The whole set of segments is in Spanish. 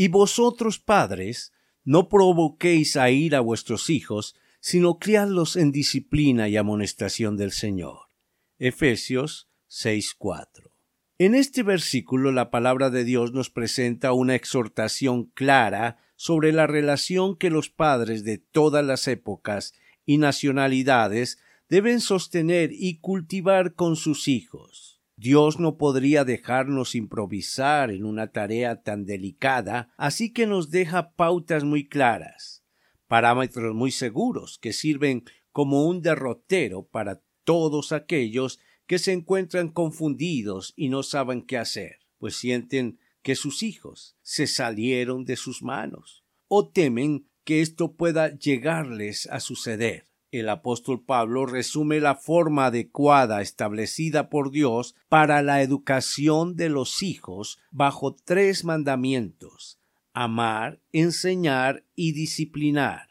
Y vosotros, padres, no provoquéis a ir a vuestros hijos, sino criadlos en disciplina y amonestación del Señor. Efesios 6:4. En este versículo la palabra de Dios nos presenta una exhortación clara sobre la relación que los padres de todas las épocas y nacionalidades deben sostener y cultivar con sus hijos. Dios no podría dejarnos improvisar en una tarea tan delicada, así que nos deja pautas muy claras, parámetros muy seguros que sirven como un derrotero para todos aquellos que se encuentran confundidos y no saben qué hacer, pues sienten que sus hijos se salieron de sus manos, o temen que esto pueda llegarles a suceder. El apóstol Pablo resume la forma adecuada establecida por Dios para la educación de los hijos bajo tres mandamientos amar, enseñar y disciplinar.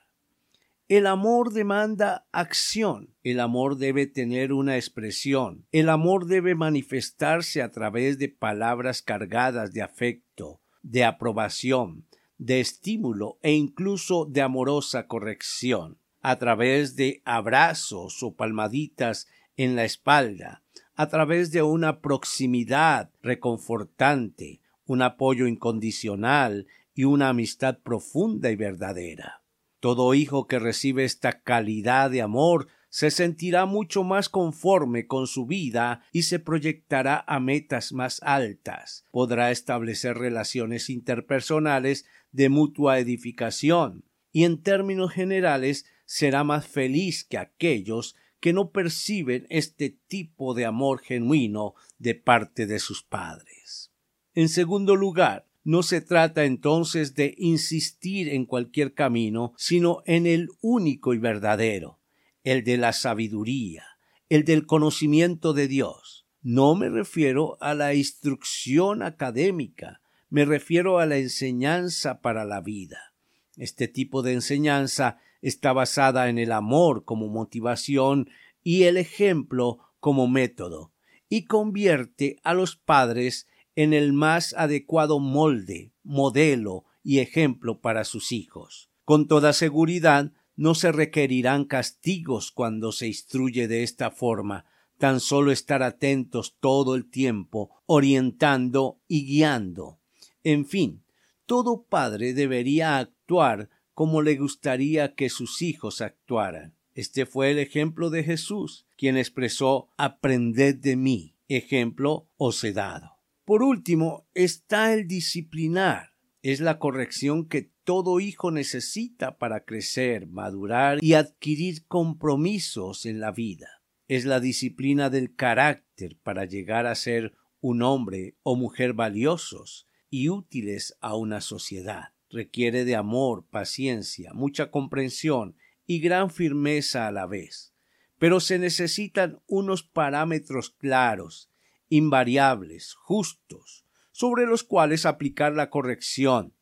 El amor demanda acción. El amor debe tener una expresión. El amor debe manifestarse a través de palabras cargadas de afecto, de aprobación, de estímulo e incluso de amorosa corrección a través de abrazos o palmaditas en la espalda, a través de una proximidad reconfortante, un apoyo incondicional y una amistad profunda y verdadera. Todo hijo que recibe esta calidad de amor se sentirá mucho más conforme con su vida y se proyectará a metas más altas. Podrá establecer relaciones interpersonales de mutua edificación y en términos generales será más feliz que aquellos que no perciben este tipo de amor genuino de parte de sus padres. En segundo lugar, no se trata entonces de insistir en cualquier camino, sino en el único y verdadero, el de la sabiduría, el del conocimiento de Dios. No me refiero a la instrucción académica, me refiero a la enseñanza para la vida. Este tipo de enseñanza está basada en el amor como motivación y el ejemplo como método, y convierte a los padres en el más adecuado molde, modelo y ejemplo para sus hijos. Con toda seguridad no se requerirán castigos cuando se instruye de esta forma, tan solo estar atentos todo el tiempo, orientando y guiando. En fin, todo padre debería actuar como le gustaría que sus hijos actuaran. Este fue el ejemplo de Jesús, quien expresó Aprended de mí. Ejemplo os he dado. Por último, está el disciplinar. Es la corrección que todo hijo necesita para crecer, madurar y adquirir compromisos en la vida. Es la disciplina del carácter para llegar a ser un hombre o mujer valiosos y útiles a una sociedad requiere de amor, paciencia, mucha comprensión y gran firmeza a la vez. Pero se necesitan unos parámetros claros, invariables, justos, sobre los cuales aplicar la corrección.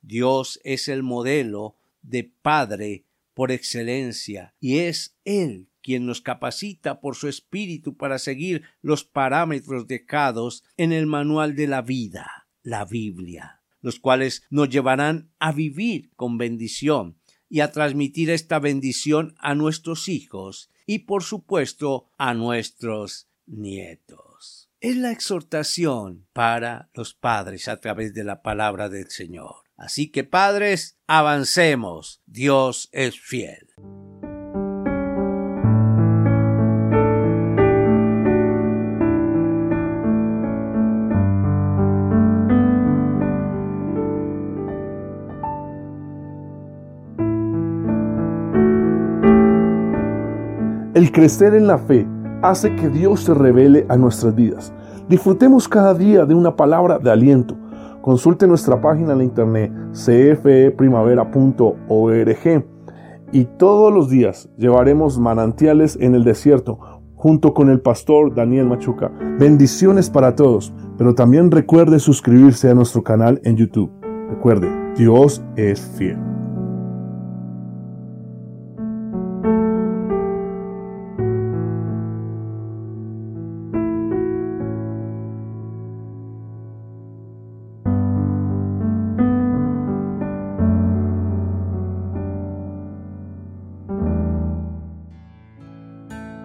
Dios es el modelo de Padre por excelencia y es Él quien nos capacita por su espíritu para seguir los parámetros dejados en el manual de la vida, la Biblia los cuales nos llevarán a vivir con bendición y a transmitir esta bendición a nuestros hijos y por supuesto a nuestros nietos. Es la exhortación para los padres a través de la palabra del Señor. Así que padres, avancemos. Dios es fiel. El crecer en la fe hace que Dios se revele a nuestras vidas. Disfrutemos cada día de una palabra de aliento. Consulte nuestra página en internet cfeprimavera.org y todos los días llevaremos manantiales en el desierto junto con el pastor Daniel Machuca. Bendiciones para todos, pero también recuerde suscribirse a nuestro canal en YouTube. Recuerde, Dios es fiel.